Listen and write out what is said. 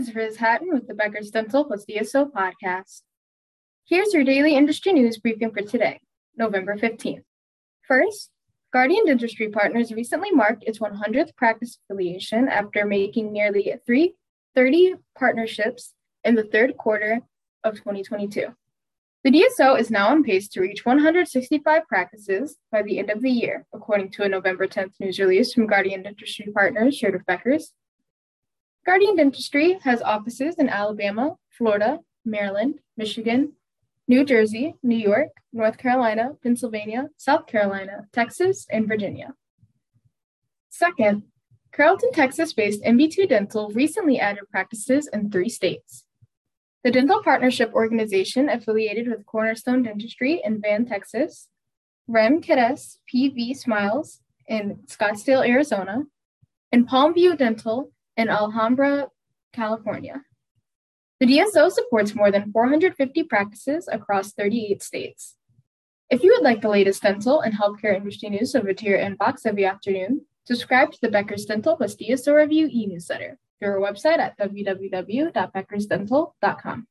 is Riz Hatton with the Becker's Dental plus DSO podcast. Here's your daily industry news briefing for today, November 15th. First, Guardian Dentistry Partners recently marked its 100th practice affiliation after making nearly 330 partnerships in the third quarter of 2022. The DSO is now on pace to reach 165 practices by the end of the year, according to a November 10th news release from Guardian Dentistry Partners shared with Beckers. Guardian Dentistry has offices in Alabama, Florida, Maryland, Michigan, New Jersey, New York, North Carolina, Pennsylvania, South Carolina, Texas, and Virginia. Second, Carrollton, Texas based MB2 Dental recently added practices in three states. The Dental Partnership Organization affiliated with Cornerstone Dentistry in Van, Texas, Rem Cades PV Smiles in Scottsdale, Arizona, and Palmview Dental in Alhambra, California. The DSO supports more than 450 practices across 38 states. If you would like the latest dental and healthcare industry news delivered to your inbox every afternoon, subscribe to the Becker's Dental plus DSO Review e newsletter through our website at www.beckersdental.com.